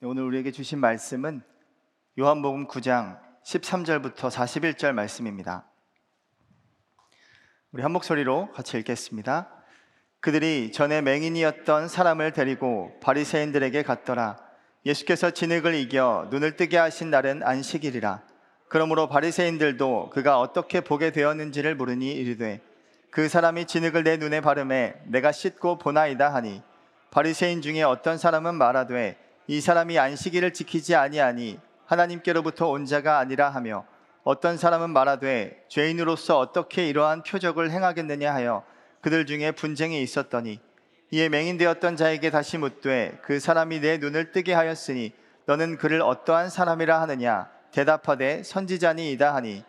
네, 오늘 우리에게 주신 말씀은 요한복음 9장 13절부터 41절 말씀입니다. 우리 한 목소리로 같이 읽겠습니다. 그들이 전에 맹인이었던 사람을 데리고 바리새인들에게 갔더라. 예수께서 진흙을 이겨 눈을 뜨게 하신 날은 안식일이라. 그러므로 바리새인들도 그가 어떻게 보게 되었는지를 물으니 이르되 그 사람이 진흙을 내 눈에 바르매 내가 씻고 보나이다 하니 바리새인 중에 어떤 사람은 말하되 이 사람이 안식일을 지키지 아니하니 하나님께로부터 온 자가 아니라 하며 어떤 사람은 말하되 죄인으로서 어떻게 이러한 표적을 행하겠느냐 하여 그들 중에 분쟁이 있었더니 이에 맹인되었던 자에게 다시 묻되 그 사람이 내 눈을 뜨게 하였으니 너는 그를 어떠한 사람이라 하느냐? 대답하되 선지자니이다 하니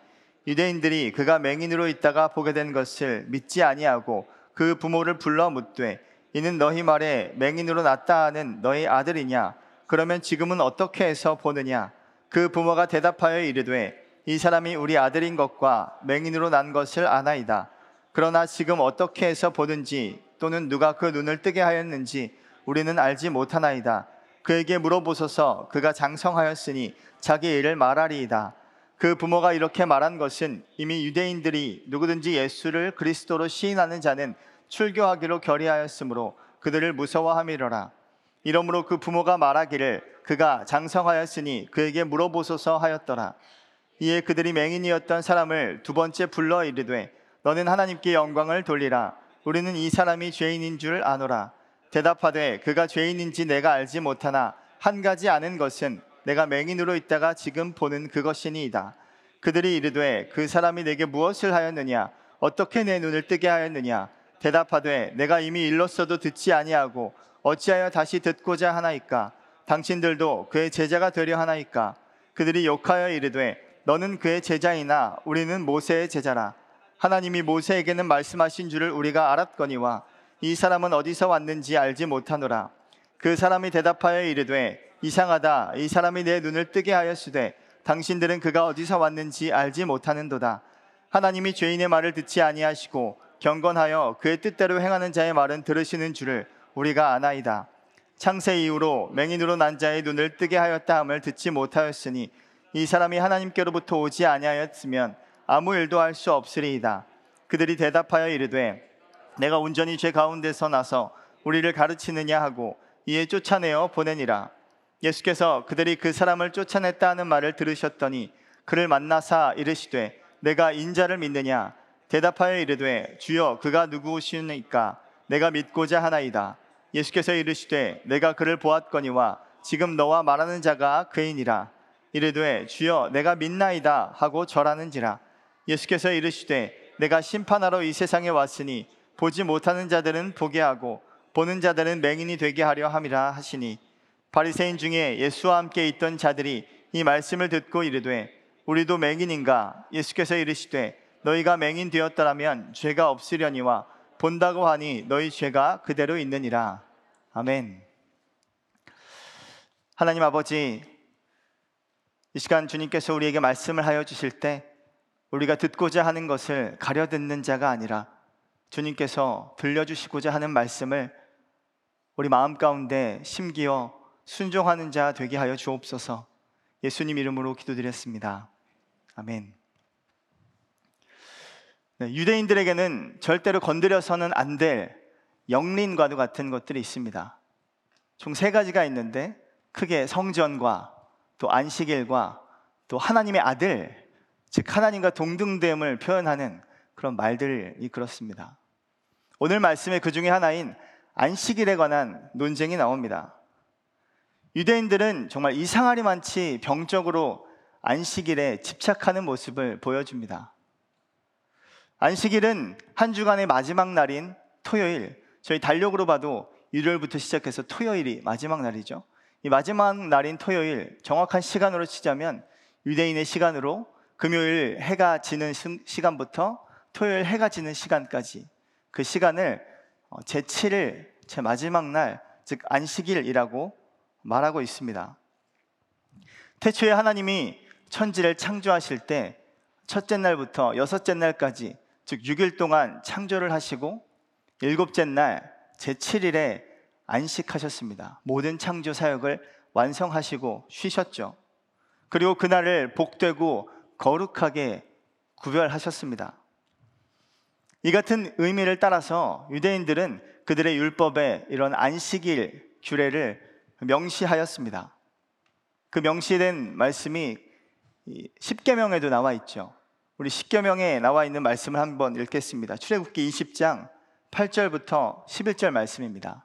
유대인들이 그가 맹인으로 있다가 보게 된 것을 믿지 아니하고 그 부모를 불러 묻되 이는 너희 말에 맹인으로 났다 하는 너희 아들이냐 그러면 지금은 어떻게 해서 보느냐? 그 부모가 대답하여 이르되 이 사람이 우리 아들인 것과 맹인으로 난 것을 아나이다. 그러나 지금 어떻게 해서 보든지 또는 누가 그 눈을 뜨게 하였는지 우리는 알지 못하나이다. 그에게 물어보소서 그가 장성하였으니 자기 일을 말하리이다. 그 부모가 이렇게 말한 것은 이미 유대인들이 누구든지 예수를 그리스도로 시인하는 자는 출교하기로 결의하였으므로 그들을 무서워함이로라. 이러므로 그 부모가 말하기를 그가 장성하였으니 그에게 물어보소서 하였더라. 이에 그들이 맹인이었던 사람을 두 번째 불러 이르되 너는 하나님께 영광을 돌리라. 우리는 이 사람이 죄인인 줄 아노라. 대답하되 그가 죄인인지 내가 알지 못하나 한 가지 아는 것은 내가 맹인으로 있다가 지금 보는 그것이니이다. 그들이 이르되 그 사람이 내게 무엇을 하였느냐? 어떻게 내 눈을 뜨게 하였느냐? 대답하되 내가 이미 일렀어도 듣지 아니하고 어찌하여 다시 듣고자 하나이까? 당신들도 그의 제자가 되려 하나이까? 그들이 욕하여 이르되 너는 그의 제자이나 우리는 모세의 제자라. 하나님이 모세에게는 말씀하신 줄을 우리가 알았거니와 이 사람은 어디서 왔는지 알지 못하노라. 그 사람이 대답하여 이르되 이상하다. 이 사람이 내 눈을 뜨게 하였으되 당신들은 그가 어디서 왔는지 알지 못하는도다. 하나님이 죄인의 말을 듣지 아니하시고 경건하여 그의 뜻대로 행하는 자의 말은 들으시는 줄을 우리가 아나이다. 창세 이후로 맹인으로 난 자의 눈을 뜨게 하였다 함을 듣지 못하였으니 이 사람이 하나님께로부터 오지 아니하였으면 아무 일도 할 수 없으리이다. 그들이 대답하여 이르되 내가 온전히 죄 가운데서 나서 우리를 가르치느냐 하고 이에 쫓아내어 보내니라. 예수께서 그들이 그 사람을 쫓아냈다 하는 말을 들으셨더니 그를 만나사 이르시되 내가 인자를 믿느냐 대답하여 이르되 주여 그가 누구시니까 내가 믿고자 하나이다. 예수께서 이르시되 내가 그를 보았거니와 지금 너와 말하는 자가 그이니라. 이르되 주여 내가 믿나이다 하고 절하는지라. 예수께서 이르시되 내가 심판하러 이 세상에 왔으니 보지 못하는 자들은 보게 하고 보는 자들은 맹인이 되게 하려 함이라 하시니 바리새인 중에 예수와 함께 있던 자들이 이 말씀을 듣고 이르되 우리도 맹인인가 예수께서 이르시되 너희가 맹인 되었더라면 죄가 없으려니와 본다고 하니 너희 죄가 그대로 있느니라. 아멘. 하나님 아버지, 이 시간 주님께서 우리에게 말씀을 하여 주실 때 우리가 듣고자 하는 것을 가려 듣는 자가 아니라 주님께서 들려주시고자 하는 말씀을 우리 마음 가운데 심기어 순종하는 자 되게 하여 주옵소서 예수님 이름으로 기도드렸습니다. 아멘. 네, 유대인들에게는 절대로 건드려서는 안 될 영린과도 같은 것들이 있습니다. 총 세 가지가 있는데 크게 성전과 또 안식일과 또 하나님의 아들, 즉 하나님과 동등됨을 표현하는 그런 말들이 그렇습니다. 오늘 말씀의 그 중에 하나인 안식일에 관한 논쟁이 나옵니다. 유대인들은 정말 이상하리만치 병적으로 안식일에 집착하는 모습을 보여줍니다. 안식일은 한 주간의 마지막 날인 토요일, 저희 달력으로 봐도 일요일부터 시작해서 토요일이 마지막 날이죠. 이 마지막 날인 토요일, 정확한 시간으로 치자면 유대인의 시간으로 금요일 해가 지는 시 간부터 토요일 해가 지는 시간까지 그 시간을 어, 제7일, 제 마지막 날, 즉 안식일이라고 말하고 있습니다. 태초에 하나님이 천지를 창조하실 때 첫째 날부터 여섯째 날까지 즉 6일 동안 창조를 하시고 일곱째 날 제7일에 안식하셨습니다. 모든 창조 사역을 완성하시고 쉬셨죠. 그리고 그날을 복되고 거룩하게 구별하셨습니다. 이 같은 의미를 따라서 유대인들은 그들의 율법에 이런 안식일 규례를 명시하였습니다. 그 명시된 말씀이 십계명에도 나와 있죠. 우리 십계명에 나와 있는 말씀을 한번 읽겠습니다. 출애굽기 20장 8절부터 11절 말씀입니다.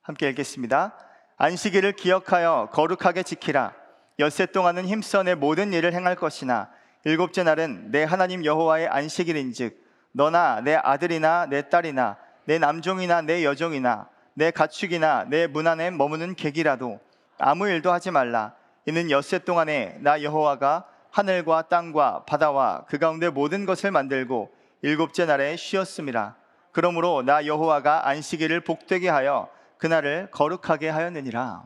함께 읽겠습니다. 안식일을 기억하여 거룩하게 지키라. 엿새 동안은 힘써 내 모든 일을 행할 것이나 일곱째 날은 내 하나님 여호와의 안식일인즉 너나 내 아들이나 내 딸이나 내 남종이나 내 여종이나 내 가축이나 내 문 안에 머무는 객이라도 아무 일도 하지 말라. 이는 엿새 동안에 나 여호와가 하늘과 땅과 바다와 그 가운데 모든 것을 만들고 일곱째 날에 쉬었음이라. 그러므로 나 여호와가 안식일을 복되게 하여 그날을 거룩하게 하였느니라.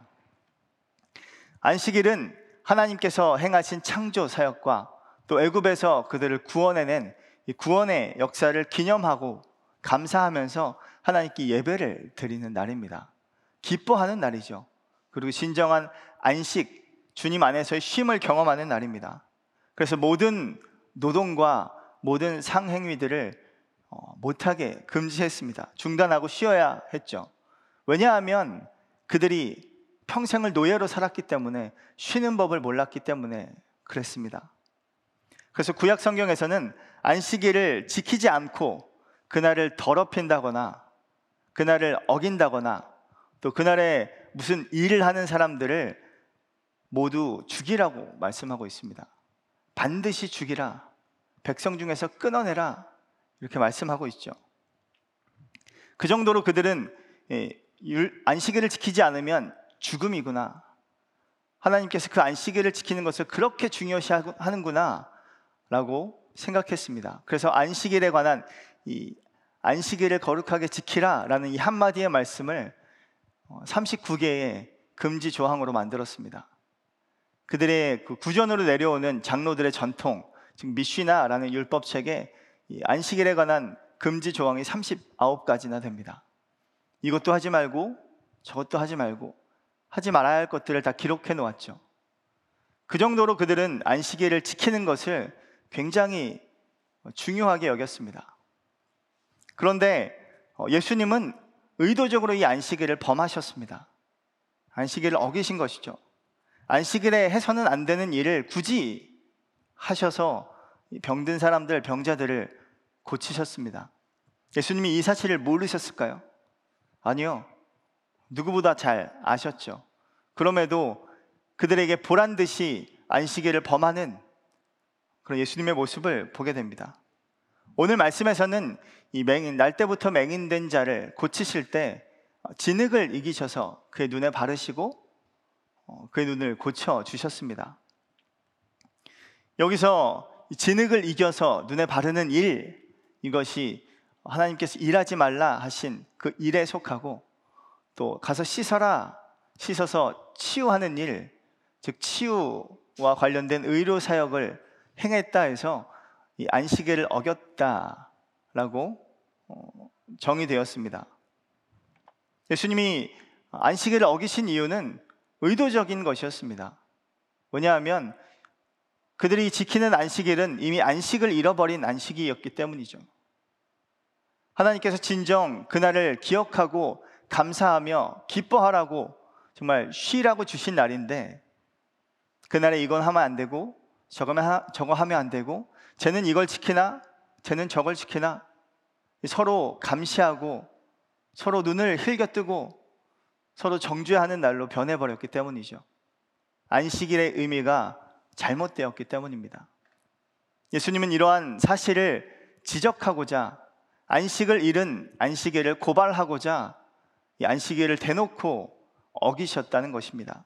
안식일은 하나님께서 행하신 창조 사역과 또 애굽에서 그들을 구원해낸 구원의 역사를 기념하고 감사하면서 하나님께 예배를 드리는 날입니다. 기뻐하는 날이죠. 그리고 진정한 안식, 주님 안에서의 쉼을 경험하는 날입니다. 그래서 모든 노동과 모든 상행위들을 어, 못하게 금지했습니다. 중단하고 쉬어야 했죠. 왜냐하면 그들이 평생을 노예로 살았기 때문에 쉬는 법을 몰랐기 때문에 그랬습니다. 그래서 구약 성경에서는 안식일을 지키지 않고 그날을 더럽힌다거나 그날을 어긴다거나 또 그날에 무슨 일을 하는 사람들을 모두 죽이라고 말씀하고 있습니다. 반드시 죽이라. 백성 중에서 끊어내라. 이렇게 말씀하고 있죠. 그 정도로 그들은 예, 안식일을 지키지 않으면 죽음이구나. 하나님께서 그 안식일을 지키는 것을 그렇게 중요시 하는구나. 라고 생각했습니다. 그래서 안식일에 관한 이 안식일을 거룩하게 지키라 라는 이 한마디의 말씀을 39개의 어, 금지 조항으로 만들었습니다. 그들의 그 구전으로 내려오는 장로들의 전통, 즉 미쉬나라는 율법책에 안식일에 관한 금지 조항이 39가지나 됩니다. 이것도 하지 말고 저것도 하지 말고 하지 말아야 할 것들을 다 기록해 놓았죠. 그 정도로 그들은 안식일을 지키는 것을 굉장히 중요하게 여겼습니다. 그런데 어, 예수님은 의도적으로 이 안식일을 범하셨습니다. 안식일을 어기신 것이죠. 안식일에 해서는 안 되는 일을 굳이 하셔서 병든 사람들, 병자들을 고치셨습니다. 예수님이 이 사실을 모르셨을까요? 아니요. 누구보다 잘 아셨죠. 그럼에도 그들에게 보란 듯이 안식일을 범하는 그런 예수님의 모습을 보게 됩니다. 오늘 말씀에서는 이 맹인, 날 때부터 맹인된 자를 고치실 때 진흙을 이기셔서 그의 눈에 바르시고 어, 그의 눈을 고쳐 주셨습니다. 여기서 진흙을 이겨서 눈에 바르는 일 이것이 하나님께서 일하지 말라 하신 그 일에 속하고 또 가서 씻어라 씻어서 치유하는 일, 즉 치유와 관련된 의료 사역을 행했다 해서 이 안식일을 어겼다라고 어, 정의되었습니다. 예수님이 안식일을 어기신 이유는 의도적인 것이었습니다. 왜냐하면 그들이 지키는 안식일은 이미 안식을 잃어버린 안식이었기 때문이죠. 하나님께서 진정 그날을 기억하고 감사하며 기뻐하라고 정말 쉬라고 주신 날인데 그날에 이건 하면 안 되고 저거 하면 안 되고 쟤는 이걸 지키나 쟤는 저걸 지키나 서로 감시하고 서로 눈을 흘겨뜨고 서로 정죄하는 날로 변해버렸기 때문이죠. 안식일의 의미가 잘못되었기 때문입니다. 예수님은 이러한 사실을 지적하고자 안식을 잃은 안식일을 고발하고자 이 안식일을 대놓고 어기셨다는 것입니다.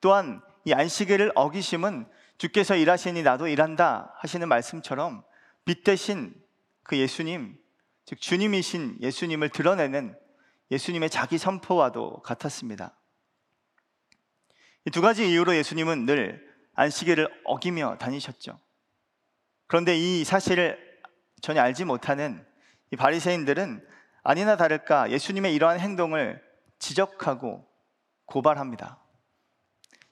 또한 이 안식일을 어기심은 주께서 일하시니 나도 일한다 하시는 말씀처럼 빛 대신 그 예수님, 즉 주님이신 예수님을 드러내는 예수님의 자기 선포와도 같았습니다. 이 두 가지 이유로 예수님은 늘 안식일을 어기며 다니셨죠. 그런데 이 사실을 전혀 알지 못하는 이 바리새인들은 아니나 다를까 예수님의 이러한 행동을 지적하고 고발합니다.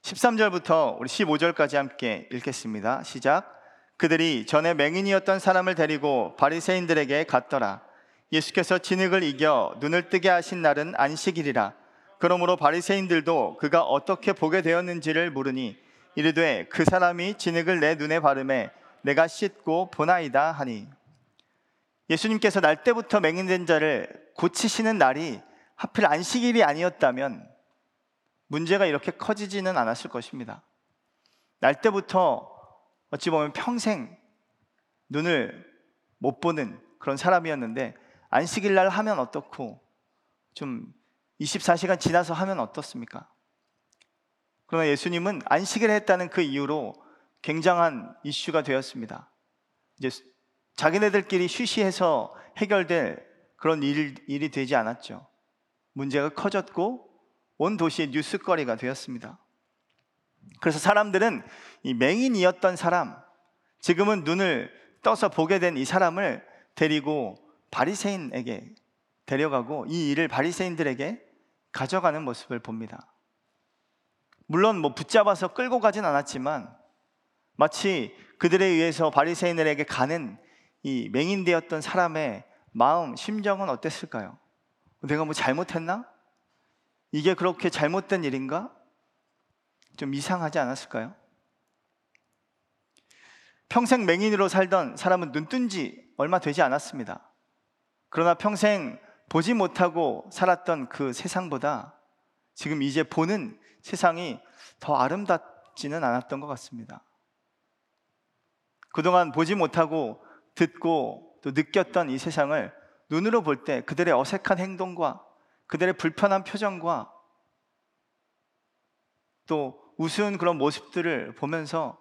13절부터 우리 15절까지 함께 읽겠습니다. 시작. 그들이 전에 맹인이었던 사람을 데리고 바리새인들에게 갔더라. 예수께서 진흙을 이겨 눈을 뜨게 하신 날은 안식일이라. 그러므로 바리새인들도 그가 어떻게 보게 되었는지를 물으니 이르되 그 사람이 진흙을 내 눈에 바르매 내가 씻고 보나이다 하니 예수님께서 날 때부터 맹인된 자를 고치시는 날이 하필 안식일이 아니었다면 문제가 이렇게 커지지는 않았을 것입니다. 날 때부터 어찌 보면 평생 눈을 못 보는 그런 사람이었는데 안식일 날 하면 어떻고 좀 24시간 지나서 하면 어떻습니까? 그러나 예수님은 안식일을 했다는 그 이유로 굉장한 이슈가 되었습니다. 이제 자기네들끼리 쉬쉬해서 해결될 그런 일, 일이 되지 않았죠. 문제가 커졌고 온 도시의 뉴스거리가 되었습니다. 그래서 사람들은 이 맹인이었던 사람, 지금은 눈을 떠서 보게 된 이 사람을 데리고 바리새인에게 데려가고 이 일을 바리새인들에게 가져가는 모습을 봅니다. 물론 뭐 붙잡아서 끌고 가진 않았지만 마치 그들에 의해서 바리새인들에게 가는 이 맹인 되었던 사람의 마음, 심정은 어땠을까요? 내가 뭐 잘못했나? 이게 그렇게 잘못된 일인가? 좀 이상하지 않았을까요? 평생 맹인으로 살던 사람은 눈뜬 지 얼마 되지 않았습니다. 그러나 평생 보지 못하고 살았던 그 세상보다 지금 이제 보는 세상이 더 아름답지는 않았던 것 같습니다. 그동안 보지 못하고 듣고 또 느꼈던 이 세상을 눈으로 볼 때 그들의 어색한 행동과 그들의 불편한 표정과 또 우스운 그런 모습들을 보면서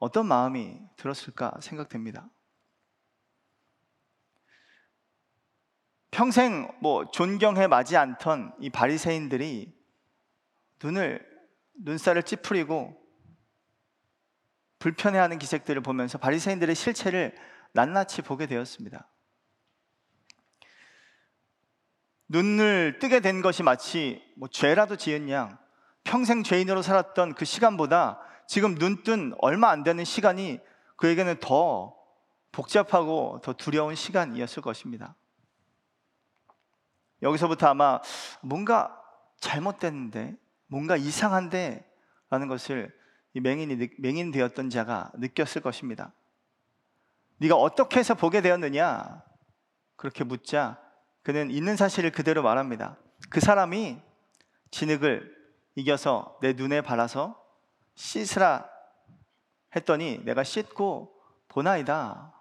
어떤 마음이 들었을까 생각됩니다. 평생 뭐 존경해 마지 않던 이 바리새인들이 눈을 눈살을 찌푸리고 불편해하는 기색들을 보면서 바리새인들의 실체를 낱낱이 보게 되었습니다. 눈을 뜨게 된 것이 마치 뭐 죄라도 양 평생 죄인으로 살았던 그 시간보다 지금 눈 뜬 얼마 안 되는 시간이 그에게는 더 복잡하고 더 두려운 시간이었을 것입니다. 여기서부터 아마 뭔가 잘못됐는데, 뭔가 이상한데 라는 것을 이 맹인이 맹인 되었던 자가 느꼈을 것입니다. 네가 어떻게 해서 보게 되었느냐? 그렇게 묻자 그는 있는 사실을 그대로 말합니다. 그 사람이 진흙을 이겨서 내 눈에 발라서 씻으라 했더니 내가 씻고 보나이다.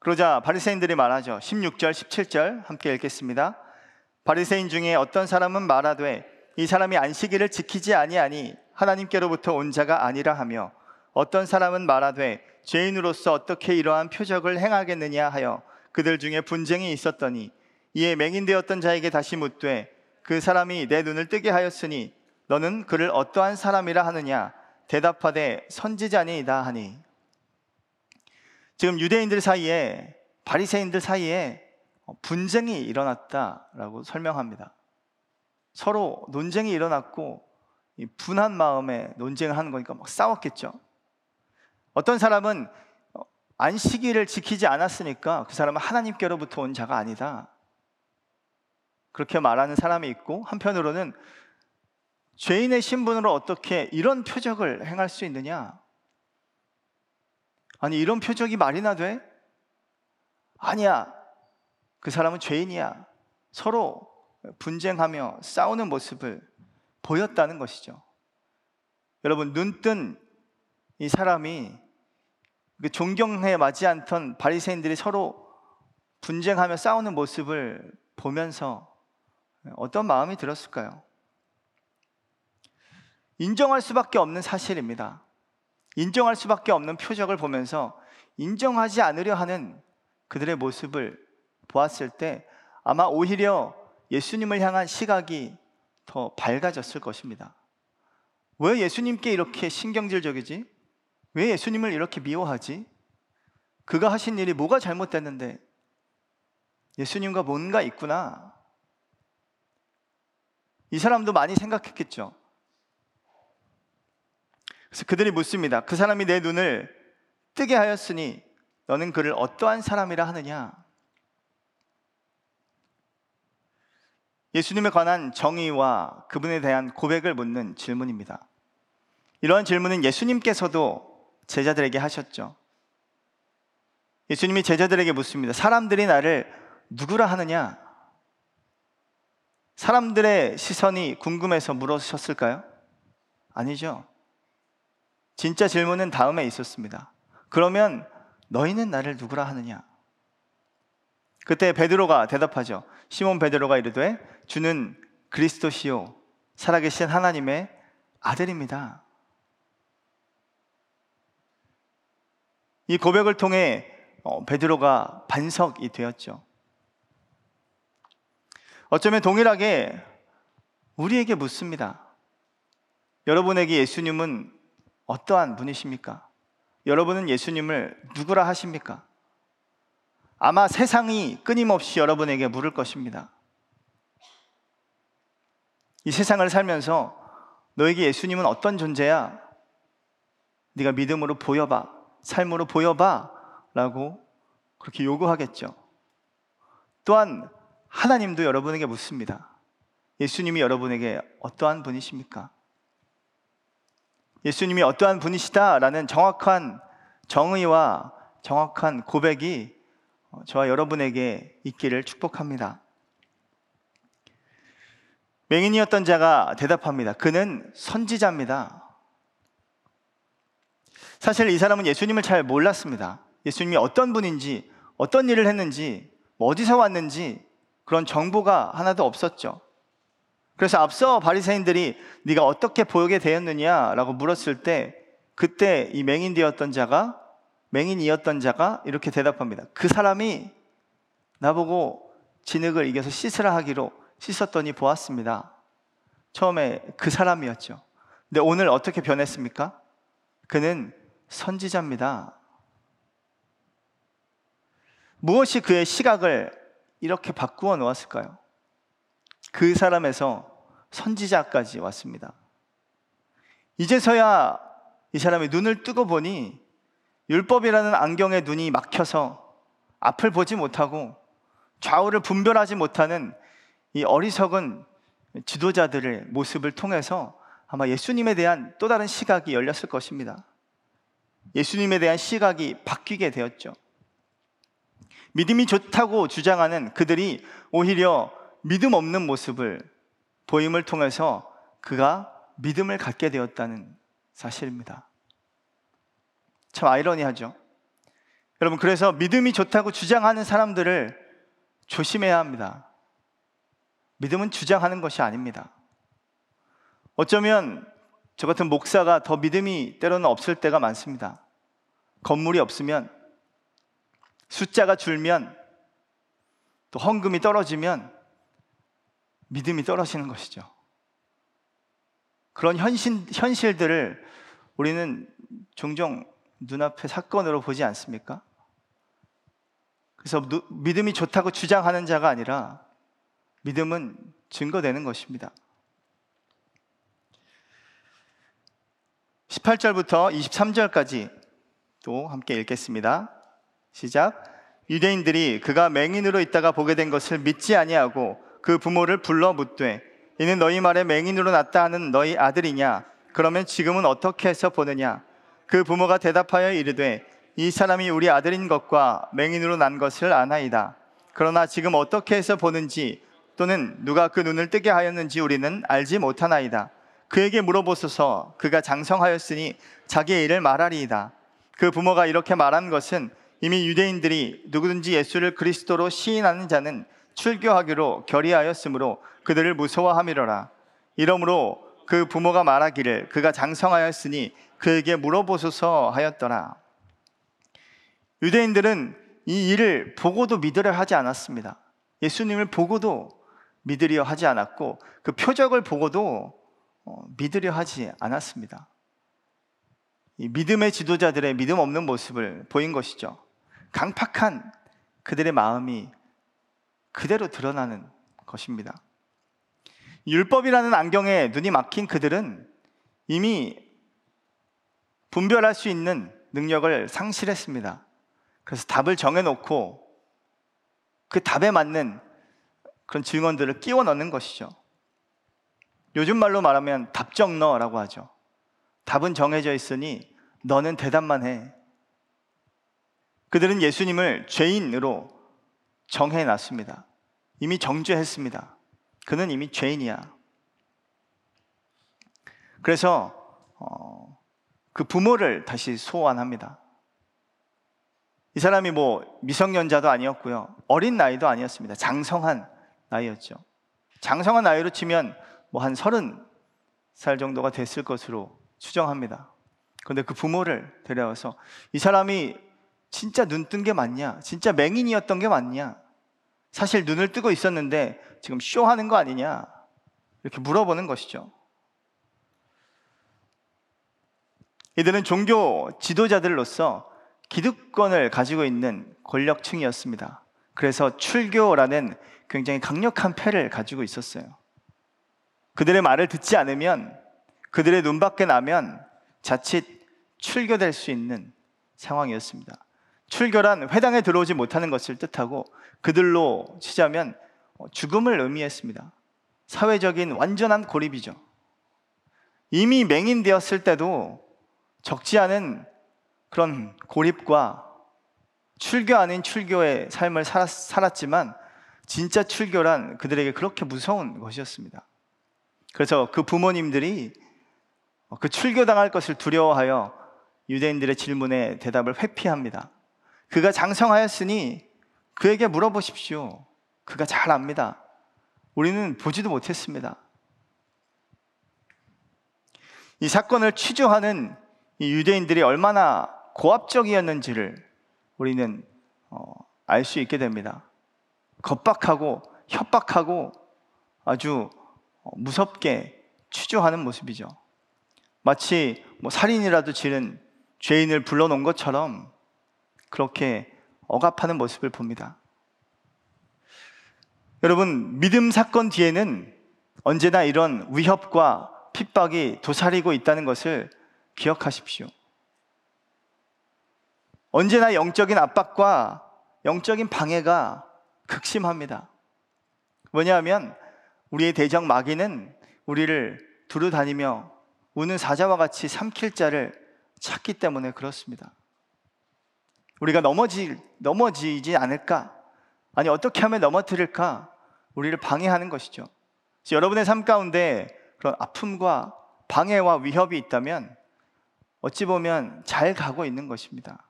그러자 바리새인들이 말하죠. 16절, 17절 함께 읽겠습니다. 바리새인 중에 어떤 사람은 말하되 이 사람이 안식일을 지키지 아니하니 하나님께로부터 온 자가 아니라 하며 어떤 사람은 말하되 죄인으로서 어떻게 이러한 표적을 행하겠느냐 하여 그들 중에 분쟁이 있었더니 이에 맹인되었던 자에게 다시 묻되 그 사람이 내 눈을 뜨게 하였으니 너는 그를 어떠한 사람이라 하느냐 대답하되 선지자니이다 하니 지금 유대인들 사이에 바리새인들 사이에 분쟁이 일어났다라고 설명합니다. 서로 논쟁이 일어났고 분한 마음에 논쟁을 하는 거니까 막 싸웠겠죠. 어떤 사람은 안식일을 지키지 않았으니까 그 사람은 하나님께로부터 온 자가 아니다. 그렇게 말하는 사람이 있고 한편으로는 죄인의 신분으로 어떻게 이런 표적을 행할 수 있느냐? 아니 이런 표적이 말이나 돼? 아니야. 그 사람은 죄인이야. 서로 분쟁하며 싸우는 모습을 보였다는 것이죠. 여러분 눈뜬 이 사람이 그 존경해 마지 않던 바리새인들이 서로 분쟁하며 싸우는 모습을 보면서 어떤 마음이 들었을까요? 인정할 수밖에 없는 사실입니다. 인정할 수밖에 없는 표적을 보면서 인정하지 않으려 하는 그들의 모습을 보았을 때 아마 오히려 예수님을 향한 시각이 더 밝아졌을 것입니다. 왜 예수님께 이렇게 신경질적이지? 왜 예수님을 이렇게 미워하지? 그가 하신 일이 뭐가 잘못됐는데 예수님과 뭔가 있구나. 이 사람도 많이 생각했겠죠. 그래서 그들이 묻습니다. 그 사람이 내 눈을 뜨게 하였으니 너는 그를 어떠한 사람이라 하느냐? 예수님에 관한 정의와 그분에 대한 고백을 묻는 질문입니다. 이러한 질문은 예수님께서도 제자들에게 하셨죠. 예수님이 제자들에게 묻습니다. 사람들이 나를 누구라 하느냐? 사람들의 시선이 궁금해서 물으셨을까요? 아니죠. 진짜 질문은 다음에 있었습니다. 그러면 너희는 나를 누구라 하느냐? 그때 베드로가 대답하죠. 시몬 베드로가 이르되 주는 그리스도시요 살아계신 하나님의 아들입니다. 이 고백을 통해 어, 베드로가 반석이 되었죠. 어쩌면 동일하게 우리에게 묻습니다. 여러분에게 예수님은 어떠한 분이십니까? 여러분은 예수님을 누구라 하십니까? 아마 세상이 끊임없이 여러분에게 물을 것입니다. 이 세상을 살면서 너에게 예수님은 어떤 존재야? 네가 믿음으로 보여봐. 삶으로 보여봐. 라고 그렇게 요구하겠죠. 또한 하나님도 여러분에게 묻습니다. 예수님이 여러분에게 어떠한 분이십니까? 예수님이 어떠한 분이시다라는 정확한 정의와 정확한 고백이 저와 여러분에게 있기를 축복합니다. 맹인이었던 자가 대답합니다. 그는 선지자입니다. 사실 이 사람은 예수님을 잘 몰랐습니다. 예수님이 어떤 분인지, 어떤 일을 했는지, 뭐 어디서 왔는지 그런 정보가 하나도 없었죠. 그래서 앞서 바리새인들이 네가 어떻게 보게 되었느냐라고 물었을 때 그때 이 맹인 되었던 자가 맹인이었던 자가 이렇게 대답합니다. 그 사람이 나보고 진흙을 이겨서 씻으라 하기로 씻었더니 보았습니다. 처음에 그 사람이었죠. 근데 오늘 어떻게 변했습니까? 그는 선지자입니다. 무엇이 그의 시각을 이렇게 바꾸어 놓았을까요? 그 사람에서 선지자까지 왔습니다. 이제서야 이 사람이 눈을 뜨고 보니 율법이라는 안경에 눈이 막혀서 앞을 보지 못하고 좌우를 분별하지 못하는 이 어리석은 지도자들의 모습을 통해서 아마 예수님에 대한 또 다른 시각이 열렸을 것입니다. 예수님에 대한 시각이 바뀌게 되었죠. 믿음이 좋다고 주장하는 그들이 오히려 믿음 없는 모습을 보임을 통해서 그가 믿음을 갖게 되었다는 사실입니다. 참 아이러니하죠. 여러분, 그래서 믿음이 좋다고 주장하는 사람들을 조심해야 합니다. 믿음은 주장하는 것이 아닙니다. 어쩌면 저 같은 목사가 더 믿음이 때로는 없을 때가 많습니다. 건물이 없으면, 숫자가 줄면, 또 헌금이 떨어지면 믿음이 떨어지는 것이죠. 그런 현실, 현실들을 우리는 종종 눈앞의 사건으로 보지 않습니까? 그래서 믿음이 좋다고 주장하는 자가 아니라 믿음은 증거되는 것입니다. 18절부터 23절까지 또 함께 읽겠습니다. 시작. 유대인들이 그가 맹인으로 있다가 보게 된 것을 믿지 아니하고 그 부모를 불러 묻되 이는 너희 말에 맹인으로 났다 하는 너희 아들이냐? 그러면 지금은 어떻게 해서 보느냐? 그 부모가 대답하여 이르되 이 사람이 우리 아들인 것과 맹인으로 난 것을 아나이다. 그러나 지금 어떻게 해서 보는지 또는 누가 그 눈을 뜨게 하였는지 우리는 알지 못하나이다. 그에게 물어보소서 그가 장성하였으니 자기의 일을 말하리이다. 그 부모가 이렇게 말한 것은 이미 유대인들이 누구든지 예수를 그리스도로 시인하는 자는 출교하기로 결의하였으므로 그들을 무서워함이로라. 이러므로 그 부모가 말하기를 그가 장성하였으니 그에게 물어보소서 하였더라. 유대인들은 이 일을 보고도 믿으려 하지 않았습니다. 예수님을 보고도 믿으려 하지 않았고 그 표적을 보고도 어, 믿으려 하지 않았습니다. 이 믿음의 지도자들의 믿음 없는 모습을 보인 것이죠. 강팍한 그들의 마음이 그대로 드러나는 것입니다. 율법이라는 안경에 눈이 막힌 그들은 이미 분별할 수 있는 능력을 상실했습니다. 그래서 답을 정해놓고 그 답에 맞는 그런 증언들을 끼워 넣는 것이죠. 요즘 말로 말하면 답정너라고 하죠. 답은 정해져 있으니 너는 대답만 해. 그들은 예수님을 죄인으로 정해놨습니다. 이미 정죄했습니다. 그는 이미 죄인이야. 그래서 어, 그 부모를 다시 소환합니다. 이 사람이 뭐 미성년자도 아니었고요. 어린 나이도 아니었습니다. 장성한 나이였죠. 장성한 나이로 치면 뭐 한 서른 살 정도가 됐을 것으로 추정합니다. 그런데 그 부모를 데려와서 이 사람이 진짜 눈 뜬 게 맞냐? 진짜 맹인이었던 게 맞냐? 사실 눈을 뜨고 있었는데 지금 쇼하는 거 아니냐? 이렇게 물어보는 것이죠. 이들은 종교 지도자들로서 기득권을 가지고 있는 권력층이었습니다. 그래서 출교라는 굉장히 강력한 패를 가지고 있었어요. 그들의 말을 듣지 않으면 그들의 눈 밖에 나면 자칫 출교될 수 있는 상황이었습니다. 출교란 회당에 들어오지 못하는 것을 뜻하고 그들로 치자면 죽음을 의미했습니다. 사회적인 완전한 고립이죠. 이미 맹인되었을 때도 적지 않은 그런 고립과 출교 아닌 출교의 삶을 살았, 지만 진짜 출교란 그들에게 그렇게 무서운 것이었습니다. 그래서 그 부모님들이 그 출교당할 것을 두려워하여 유대인들의 질문에 대답을 회피합니다. 그가 장성하였으니 그에게 물어보십시오. 그가 잘 압니다. 우리는 보지도 못했습니다. 이 사건을 취조하는 이 유대인들이 얼마나 고압적이었는지를 우리는 어, 알 수 있게 됩니다. 겁박하고 협박하고 아주 어, 무섭게 취조하는 모습이죠. 마치 뭐 살인이라도 지른 죄인을 불러놓은 것처럼 그렇게 억압하는 모습을 봅니다. 여러분, 믿음 사건 뒤에는 언제나 이런 위협과 핍박이 도사리고 있다는 것을 기억하십시오. 언제나 영적인 압박과 영적인 방해가 극심합니다. 왜냐하면 우리의 대적 마귀는 우리를 두루 다니며 우는 사자와 같이 삼킬 자를 찾기 때문에 그렇습니다. 우리가 넘어지, 넘어지지 않을까? 아니, 어떻게 하면 넘어뜨릴까? 우리를 방해하는 것이죠. 여러분의 삶 가운데 그런 아픔과 방해와 위협이 있다면 어찌 보면 잘 가고 있는 것입니다.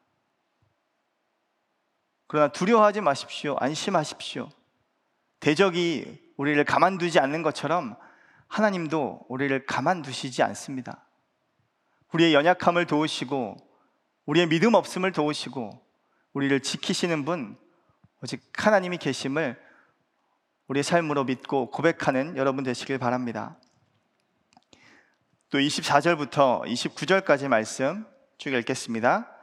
그러나 두려워하지 마십시오. 안심하십시오. 대적이 우리를 가만두지 않는 것처럼 하나님도 우리를 가만두시지 않습니다. 우리의 연약함을 도우시고 우리의 믿음 없음을 도우시고 우리를 지키시는 분 오직 하나님이 계심을 우리의 삶으로 믿고 고백하는 여러분 되시길 바랍니다. 또 24절부터 29절까지 말씀 쭉 읽겠습니다.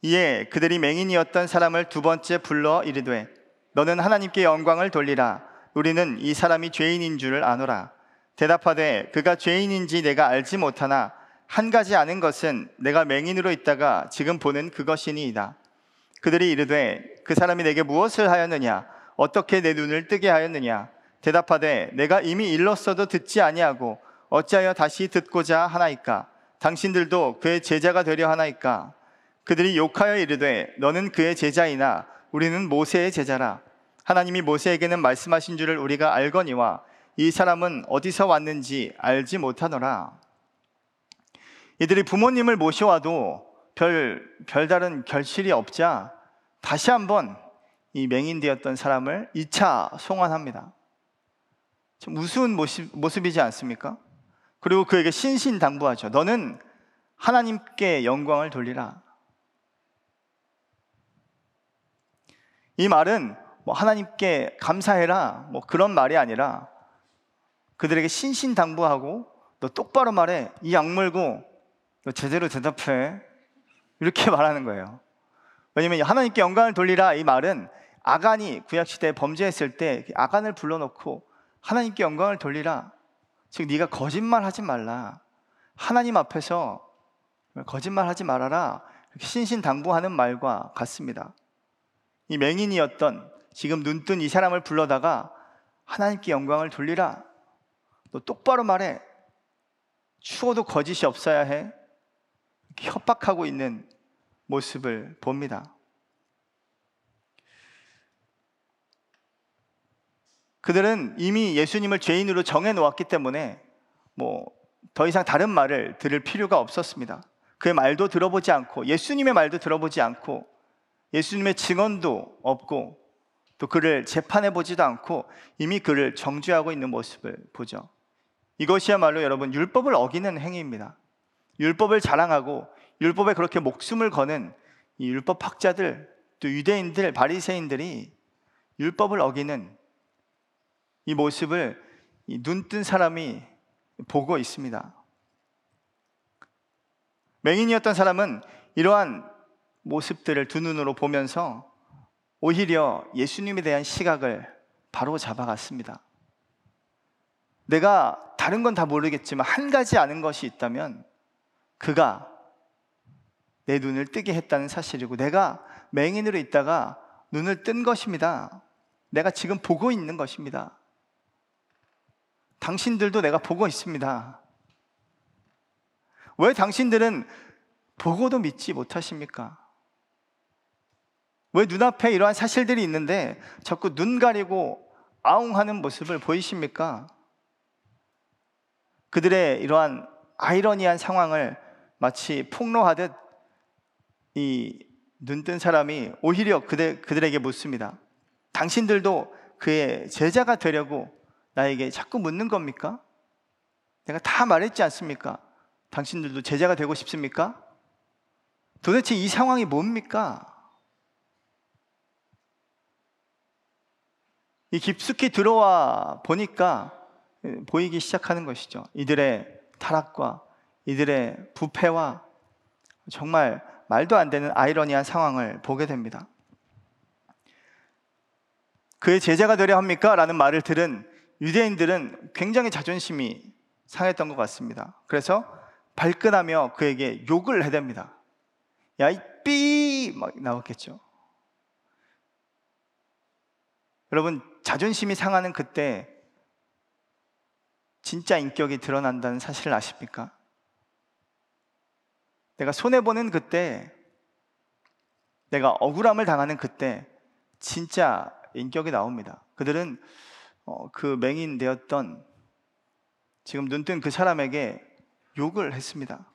이에 그들이 맹인이었던 사람을 두 번째 불러 이르되 너는 하나님께 영광을 돌리라 우리는 이 사람이 죄인인 줄을 아노라. 대답하되 그가 죄인인지 내가 알지 못하나 한 가지 아는 것은 내가 맹인으로 있다가 지금 보는 그것이니이다. 그들이 이르되 그 사람이 내게 무엇을 하였느냐? 어떻게 내 눈을 뜨게 하였느냐? 대답하되 내가 이미 일렀어도 듣지 아니하고 어찌하여 다시 듣고자 하나이까? 당신들도 그의 제자가 되려 하나이까? 그들이 욕하여 이르되 너는 그의 제자이나 우리는 모세의 제자라. 하나님이 모세에게는 말씀하신 줄을 우리가 알거니와 이 사람은 어디서 왔는지 알지 못하노라. 이들이 부모님을 모셔와도 별, 별다른 결실이 없자 다시 한번 이 맹인되었던 사람을 2차 송환합니다. 좀 우스운 모습, 모습이지 않습니까? 그리고 그에게 신신당부하죠. 너는 하나님께 영광을 돌리라. 이 말은 뭐 하나님께 감사해라 뭐 그런 말이 아니라 그들에게 신신당부하고 너 똑바로 말해 이 악물고 너 제대로 대답해 이렇게 말하는 거예요. 왜냐면 하나님께 영광을 돌리라 이 말은 아간이 구약 시대에 범죄했을 때 아간을 불러놓고 하나님께 영광을 돌리라. 즉 네가 거짓말 하지 말라. 하나님 앞에서 거짓말 하지 말아라. 신신당부하는 말과 같습니다. 이 맹인이었던 지금 눈뜬 이 사람을 불러다가 하나님께 영광을 돌리라. 너 똑바로 말해. 추워도 거짓이 없어야 해. 협박하고 있는 모습을 봅니다. 그들은 이미 예수님을 죄인으로 정해 놓았기 때문에 뭐 더 이상 다른 말을 들을 필요가 없었습니다. 그의 말도 들어보지 않고 예수님의 말도 들어보지 않고 예수님의 증언도 없고 또 그를 재판해 보지도 않고 이미 그를 정죄하고 있는 모습을 보죠. 이것이야말로 여러분 율법을 어기는 행위입니다. 율법을 자랑하고 율법에 그렇게 목숨을 거는 이 율법 학자들 또 유대인들 바리새인들이 율법을 어기는 이 모습을 눈뜬 사람이 보고 있습니다. 맹인이었던 사람은 이러한 모습들을 두 눈으로 보면서 오히려 예수님에 대한 시각을 바로 잡아갔습니다. 내가 다른 건 다 모르겠지만 한 가지 아는 것이 있다면 그가 내 눈을 뜨게 했다는 사실이고 내가 맹인으로 있다가 눈을 뜬 것입니다. 내가 지금 보고 있는 것입니다. 당신들도 내가 보고 있습니다. 왜 당신들은 보고도 믿지 못하십니까? 왜 눈앞에 이러한 사실들이 있는데 자꾸 눈 가리고 아웅하는 모습을 보이십니까? 그들의 이러한 아이러니한 상황을 마치 폭로하듯 이 눈뜬 사람이 오히려 그들, 그들에게 묻습니다. 당신들도 그의 제자가 되려고 나에게 자꾸 묻는 겁니까? 내가 다 말했지 않습니까? 당신들도 제자가 되고 싶습니까? 도대체 이 상황이 뭡니까? 이 깊숙이 들어와 보니까 보이기 시작하는 것이죠. 이들의 타락과 이들의 부패와 정말 말도 안 되는 아이러니한 상황을 보게 됩니다. 그의 제자가 되려 합니까? 라는 말을 들은 유대인들은 굉장히 자존심이 상했던 것 같습니다. 그래서 발끈하며 그에게 욕을 해댑니다. 야, 이 삐! 막 나왔겠죠. 여러분, 자존심이 상하는 그때 진짜 인격이 드러난다는 사실을 아십니까? 내가 손해보는 그때, 내가 억울함을 당하는 그때, 진짜 인격이 나옵니다. 그들은 어, 그 맹인 되었던 지금 눈뜬 그 사람에게 욕을 했습니다.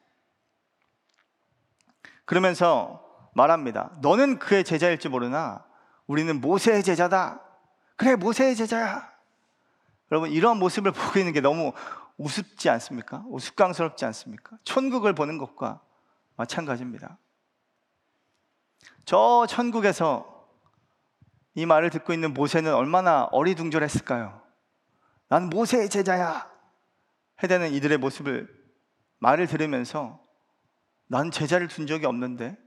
그러면서 말합니다. 너는 그의 제자일지 모르나 우리는 모세의 제자다. 그래, 모세의 제자야. 여러분, 이런 모습을 보고 있는 게 너무 우습지 않습니까? 우스꽝스럽지 않습니까? 천국을 보는 것과 마찬가지입니다. 저 천국에서 이 말을 듣고 있는 모세는 얼마나 어리둥절했을까요? 난 모세의 제자야. 해대는 이들의 모습을 말을 들으면서 난 제자를 둔 적이 없는데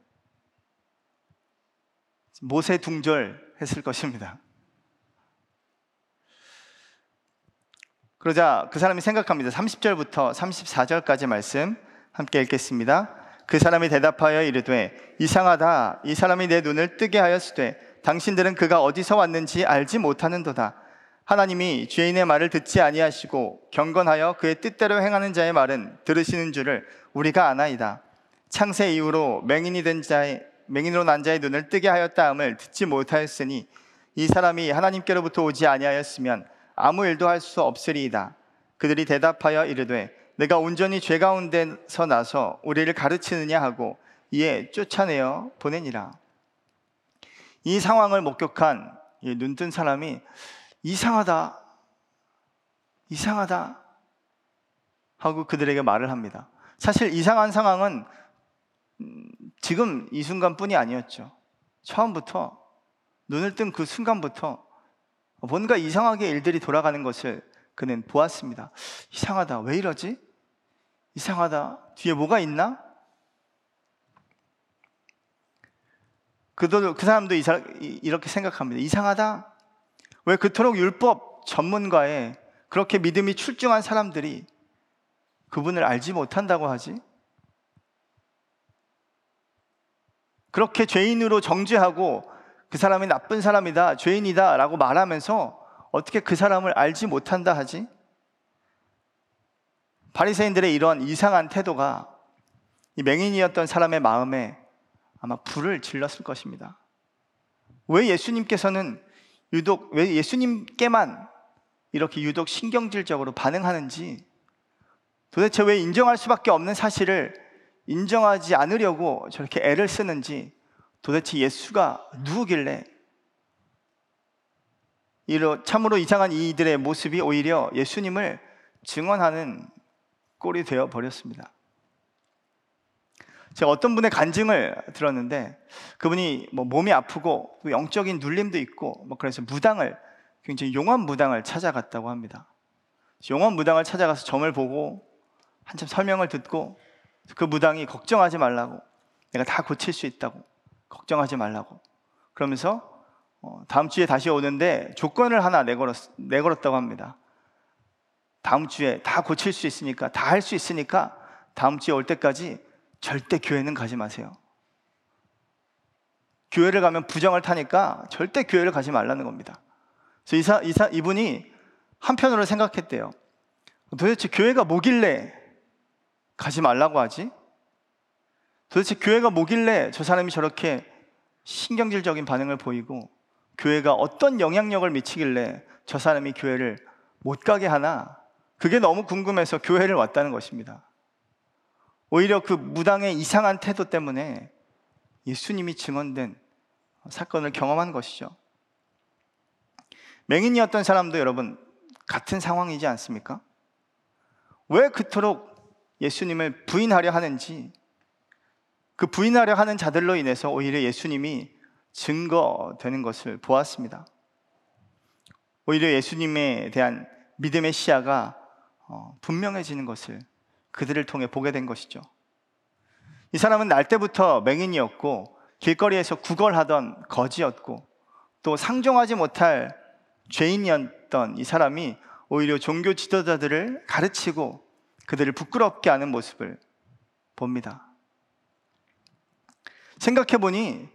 모세 둥절 했을 것입니다. 그러자 그 사람이 생각합니다. 30절부터 34절까지 말씀 함께 읽겠습니다. 그 사람이 대답하여 이르되 이상하다 이 사람이 내 눈을 뜨게 하였으되 당신들은 그가 어디서 왔는지 알지 못하는도다. 하나님이 죄인의 말을 듣지 아니하시고 경건하여 그의 뜻대로 행하는 자의 말은 들으시는 줄을 우리가 아나이다. 창세 이후로 맹인이 된 자의 맹인으로 난 자의 눈을 뜨게 하였다 함을 듣지 못하였으니 이 사람이 하나님께로부터 오지 아니하였으면 아무 일도 할 수 없으리이다. 그들이 대답하여 이르되 내가 온전히 죄 가운데서 나서 우리를 가르치느냐 하고 이에 쫓아내어 보내니라. 이 상황을 목격한 눈뜬 사람이 이상하다, 이상하다 하고 그들에게 말을 합니다. 사실 이상한 상황은 음, 지금 이 순간뿐이 아니었죠. 처음부터 눈을 뜬 그 순간부터 뭔가 이상하게 일들이 돌아가는 것을 그는 보았습니다. 이상하다. 왜 이러지? 이상하다. 뒤에 뭐가 있나? 그도 그 사람도 이사, 이- 이렇게 생각합니다. 이상하다. 왜 그토록 율법 전문가에 그렇게 믿음이 출중한 사람들이 그분을 알지 못한다고 하지? 그렇게 죄인으로 정죄하고 그 사람이 나쁜 사람이다, 죄인이다 라고 말하면서 어떻게 그 사람을 알지 못한다 하지? 바리새인들의 이런 이상한 태도가 이 맹인이었던 사람의 마음에 아마 불을 질렀을 것입니다. 왜 예수님께서는 유독 왜 예수님께만 이렇게 유독 신경질적으로 반응하는지 도대체 왜 인정할 수밖에 없는 사실을 인정하지 않으려고 저렇게 애를 쓰는지 도대체 예수가 누구길래 이로 참으로 이상한 이들의 모습이 오히려 예수님을 증언하는 꼴이 되어 버렸습니다. 제가 어떤 분의 간증을 들었는데 그분이 뭐 몸이 아프고 또 영적인 눌림도 있고 뭐 그래서 무당을 굉장히 용한 무당을 찾아갔다고 합니다. 용한 무당을 찾아가서 점을 보고 한참 설명을 듣고 그 무당이 걱정하지 말라고 내가 다 고칠 수 있다고 걱정하지 말라고 그러면서 어, 다음 주에 다시 오는데 조건을 하나 내걸었, 내걸었다고 합니다. 다음 주에 다 고칠 수 있으니까 다 할 수 있으니까 다음 주에 올 때까지 절대 교회는 가지 마세요. 교회를 가면 부정을 타니까 절대 교회를 가지 말라는 겁니다. 그래서 이사, 이사, 이분이 한편으로 생각했대요. 도대체 교회가 뭐길래 가지 말라고 하지? 도대체 교회가 뭐길래 저 사람이 저렇게 신경질적인 반응을 보이고 교회가 어떤 영향력을 미치길래 저 사람이 교회를 못 가게 하나? 그게 너무 궁금해서 교회를 왔다는 것입니다. 오히려 그 무당의 이상한 태도 때문에 예수님이 증언된 사건을 경험한 것이죠. 맹인이었던 사람도 여러분 같은 상황이지 않습니까? 왜 그토록 예수님을 부인하려 하는지 그 부인하려 하는 자들로 인해서 오히려 예수님이 증거되는 것을 보았습니다. 오히려 예수님에 대한 믿음의 시야가 어, 분명해지는 것을 그들을 통해 보게 된 것이죠. 이 사람은 날 때부터 맹인이었고 길거리에서 구걸하던 거지였고 또 상종하지 못할 죄인이었던 이 사람이 오히려 종교 지도자들을 가르치고 그들을 부끄럽게 하는 모습을 봅니다. 생각해 보니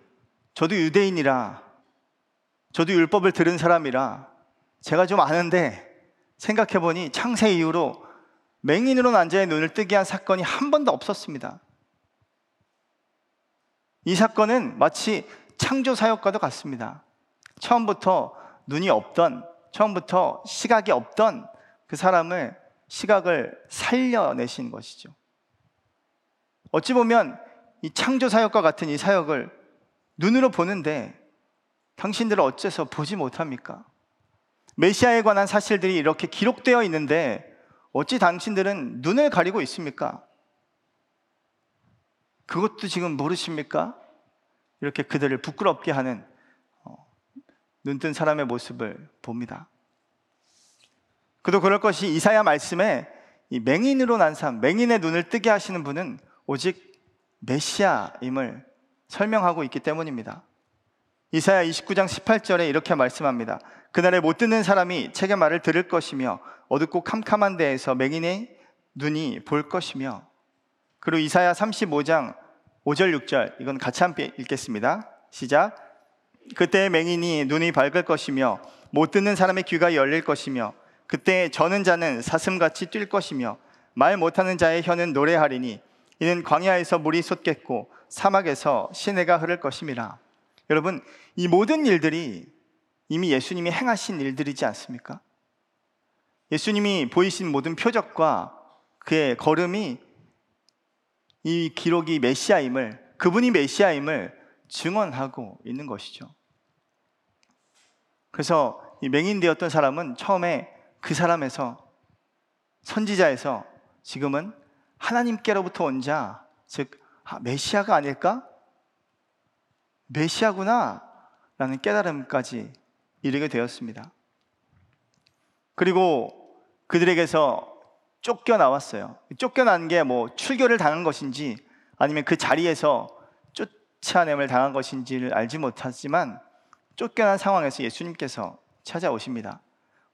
저도 유대인이라 저도 율법을 들은 사람이라 제가 좀 아는데 생각해 보니 창세 이후로 맹인으로 난자의 눈을 뜨게 한 사건이 한 번도 없었습니다. 이 사건은 마치 창조 사역과도 같습니다. 처음부터 눈이 없던, 처음부터 시각이 없던 그 사람을 시각을 살려내신 것이죠. 어찌 보면 이 창조 사역과 같은 이 사역을 눈으로 보는데 당신들은 어째서 보지 못합니까? 메시아에 관한 사실들이 이렇게 기록되어 있는데 어찌 당신들은 눈을 가리고 있습니까? 그것도 지금 모르십니까? 이렇게 그들을 부끄럽게 하는 어, 눈뜬 사람의 모습을 봅니다. 그도 그럴 것이 이사야 말씀에 이 맹인으로 난 사람, 맹인의 눈을 뜨게 하시는 분은 오직 메시아임을 설명하고 있기 때문입니다. 이사야 29장 18절에 이렇게 말씀합니다. 그날에 못 듣는 사람이 책의 말을 들을 것이며 어둡고 캄캄한 데에서 맹인의 눈이 볼 것이며 그리고 이사야 35장 5절 6절 이건 같이 함께 읽겠습니다. 시작. 그때 맹인이 눈이 밝을 것이며 못 듣는 사람의 귀가 열릴 것이며 그때 저는 자는 사슴같이 뛸 것이며 말 못하는 자의 혀는 노래하리니 이는 광야에서 물이 솟겠고 사막에서 시내가 흐를 것임이라. 여러분 이 모든 일들이 이미 예수님이 행하신 일들이지 않습니까? 예수님이 보이신 모든 표적과 그의 걸음이 이 기록이 메시아임을 그분이 메시아임을 증언하고 있는 것이죠. 그래서 이 맹인되었던 사람은 처음에 그 사람에서 선지자에서 지금은 하나님께로부터 온 자, 즉 아, 메시아가 아닐까? 메시아구나 라는 깨달음까지 이르게 되었습니다. 그리고 그들에게서 쫓겨나왔어요. 쫓겨난 게 뭐 출교를 당한 것인지 아니면 그 자리에서 쫓, 쫓아냄을 당한 것인지를 알지 못하지만 쫓겨난 상황에서 예수님께서 찾아오십니다.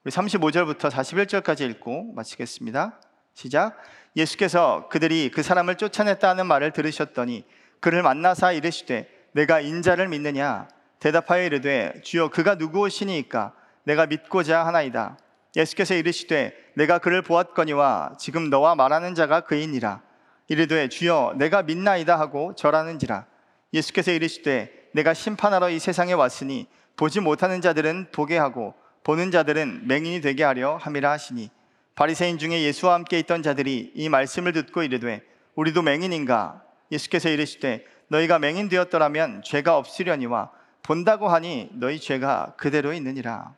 우리 35절부터 41절까지 읽고 마치겠습니다. 시작. 예수께서 그들이 그 사람을 쫓아냈다는 말을 들으셨더니 그를 만나사 이르시되 내가 인자를 믿느냐 대답하여 이르되 주여 그가 누구오시니이까 내가 믿고자 하나이다. 예수께서 이르시되 내가 그를 보았거니와 지금 너와 말하는 자가 그이니라. 이르되 주여 내가 믿나이다 하고 절하는지라. 예수께서 이르시되 내가 심판하러 이 세상에 왔으니 보지 못하는 자들은 보게 하고 보는 자들은 맹인이 되게 하려 함이라 하시니 바리새인 중에 예수와 함께 있던 자들이 이 말씀을 듣고 이르되 우리도 맹인인가 예수께서 이르시되 너희가 맹인 되었더라면 죄가 없으려니와 본다고 하니 너희 죄가 그대로 있느니라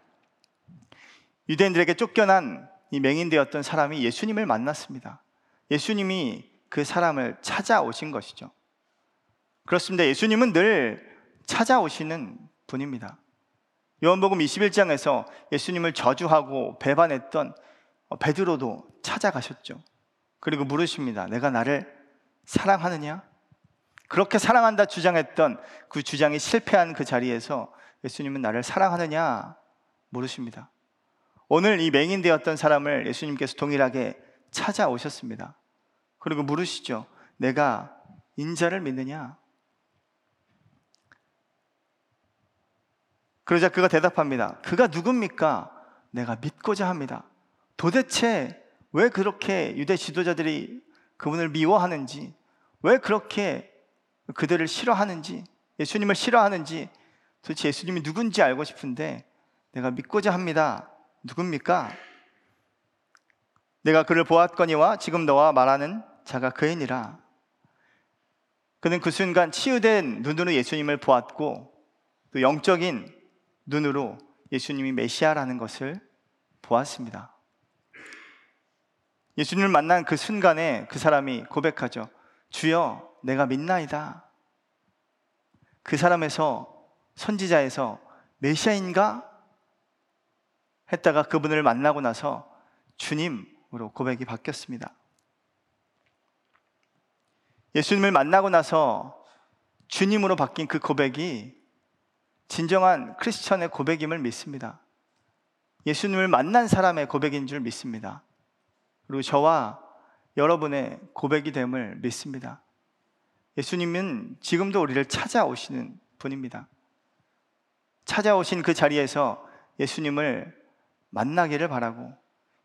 유대인들에게 쫓겨난 이 맹인 되었던 사람이 예수님을 만났습니다 예수님이 그 사람을 찾아오신 것이죠 그렇습니다 예수님은 늘 찾아오시는 분입니다 요한복음 21장에서 예수님을 저주하고 배반했던 베드로도 찾아가셨죠. 그리고 물으십니다. 내가 나를 사랑하느냐? 그렇게 사랑한다 주장했던 그 주장이 실패한 그 자리에서 예수님은 나를 사랑하느냐? 물으십니다. 오늘 이 맹인 되었던 사람을 예수님께서 동일하게 찾아오셨습니다. 그리고 물으시죠. 내가 인자를 믿느냐? 그러자 그가 대답합니다. 그가 누굽니까? 내가 믿고자 합니다. 도대체 왜 그렇게 유대 지도자들이 그분을 미워하는지, 왜 그렇게 그들을 싫어하는지, 예수님을 싫어하는지 도대체 예수님이 누군지 알고 싶은데 내가 믿고자 합니다. 누굽니까? 내가 그를 보았거니와 지금 너와 말하는 자가 그이니라. 그는 그 순간 치유된 눈으로 예수님을 보았고 또 영적인 눈으로 예수님이 메시아라는 것을 보았습니다. 예수님을 만난 그 순간에 그 사람이 고백하죠. 주여, 내가 믿나이다. 그 사람에서 선지자에서 메시아인가 했다가 그분을 만나고 나서 주님으로 고백이 바뀌었습니다. 예수님을 만나고 나서 주님으로 바뀐 그 고백이 진정한 크리스천의 고백임을 믿습니다. 예수님을 만난 사람의 고백인 줄 믿습니다. 그리고 저와 여러분의 고백이 됨을 믿습니다. 예수님은 지금도 우리를 찾아오시는 분입니다. 찾아오신 그 자리에서 예수님을 만나기를 바라고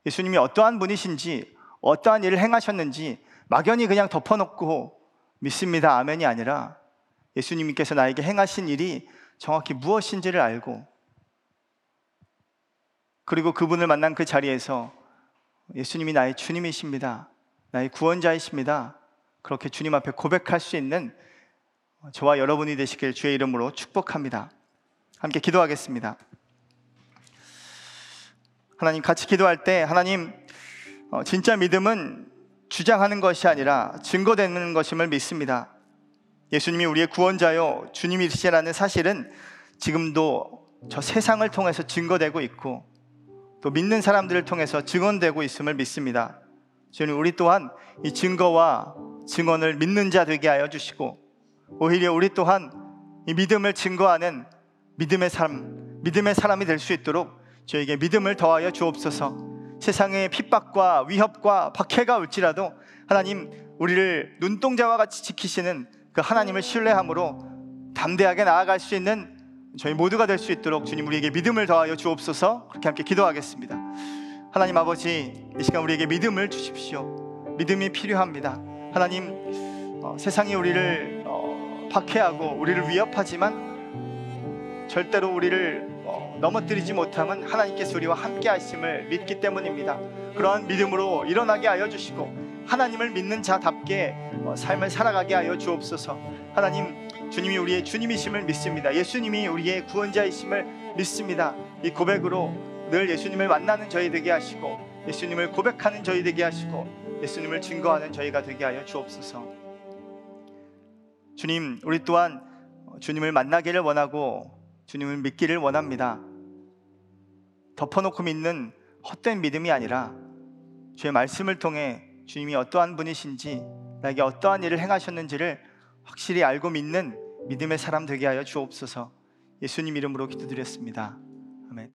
예수님이 어떠한 분이신지 어떠한 일을 행하셨는지 막연히 그냥 덮어놓고 믿습니다. 아멘이 아니라 예수님께서 나에게 행하신 일이 정확히 무엇인지를 알고 그리고 그분을 만난 그 자리에서 예수님이 나의 주님이십니다. 나의 구원자이십니다. 그렇게 주님 앞에 고백할 수 있는 저와 여러분이 되시길 주의 이름으로 축복합니다. 함께 기도하겠습니다. 하나님 같이 기도할 때 하나님 어, 진짜 믿음은 주장하는 것이 아니라 증거되는 것임을 믿습니다. 예수님이 우리의 구원자요 주님이시라는 사실은 지금도 저 세상을 통해서 증거되고 있고 또 믿는 사람들을 통해서 증언되고 있음을 믿습니다. 주님 우리 또한 이 증거와 증언을 믿는 자 되게 하여 주시고 오히려 우리 또한 이 믿음을 증거하는 믿음의 사람, 믿음의 사람이 될 수 있도록 저에게 믿음을 더하여 주옵소서. 세상의 핍박과 위협과 박해가 올지라도 하나님 우리를 눈동자와 같이 지키시는 그 하나님을 신뢰함으로 담대하게 나아갈 수 있는 저희 모두가 될 수 있도록 주님 우리에게 믿음을 더하여 주옵소서 그렇게 함께 기도하겠습니다. 하나님 아버지 이 시간 우리에게 믿음을 주십시오. 믿음이 필요합니다. 하나님 어, 세상이 우리를 어, 박해하고 우리를 위협하지만 절대로 우리를 어, 넘어뜨리지 못함은 하나님께서 우리와 함께 하심을 믿기 때문입니다. 그러한 믿음으로 일어나게 하여 주시고 하나님을 믿는 자답게 어, 삶을 살아가게 하여 주옵소서. 하나님, 주님이 우리의 주님이심을 믿습니다. 예수님이 우리의 구원자이심을 믿습니다. 이 고백으로 늘 예수님을 만나는 저희 되게 하시고 예수님을 고백하는 저희 되게 하시고 예수님을 증거하는 저희가 되게 하여 주옵소서. 주님, 우리 또한 주님을 만나기를 원하고 주님을 믿기를 원합니다. 덮어놓고 믿는 헛된 믿음이 아니라 주의 말씀을 통해 주님이 어떠한 분이신지 나에게 어떠한 일을 행하셨는지를 확실히 알고 믿는 믿음의 사람 되게 하여 주옵소서. 예수님 이름으로 기도드렸습니다. 아멘.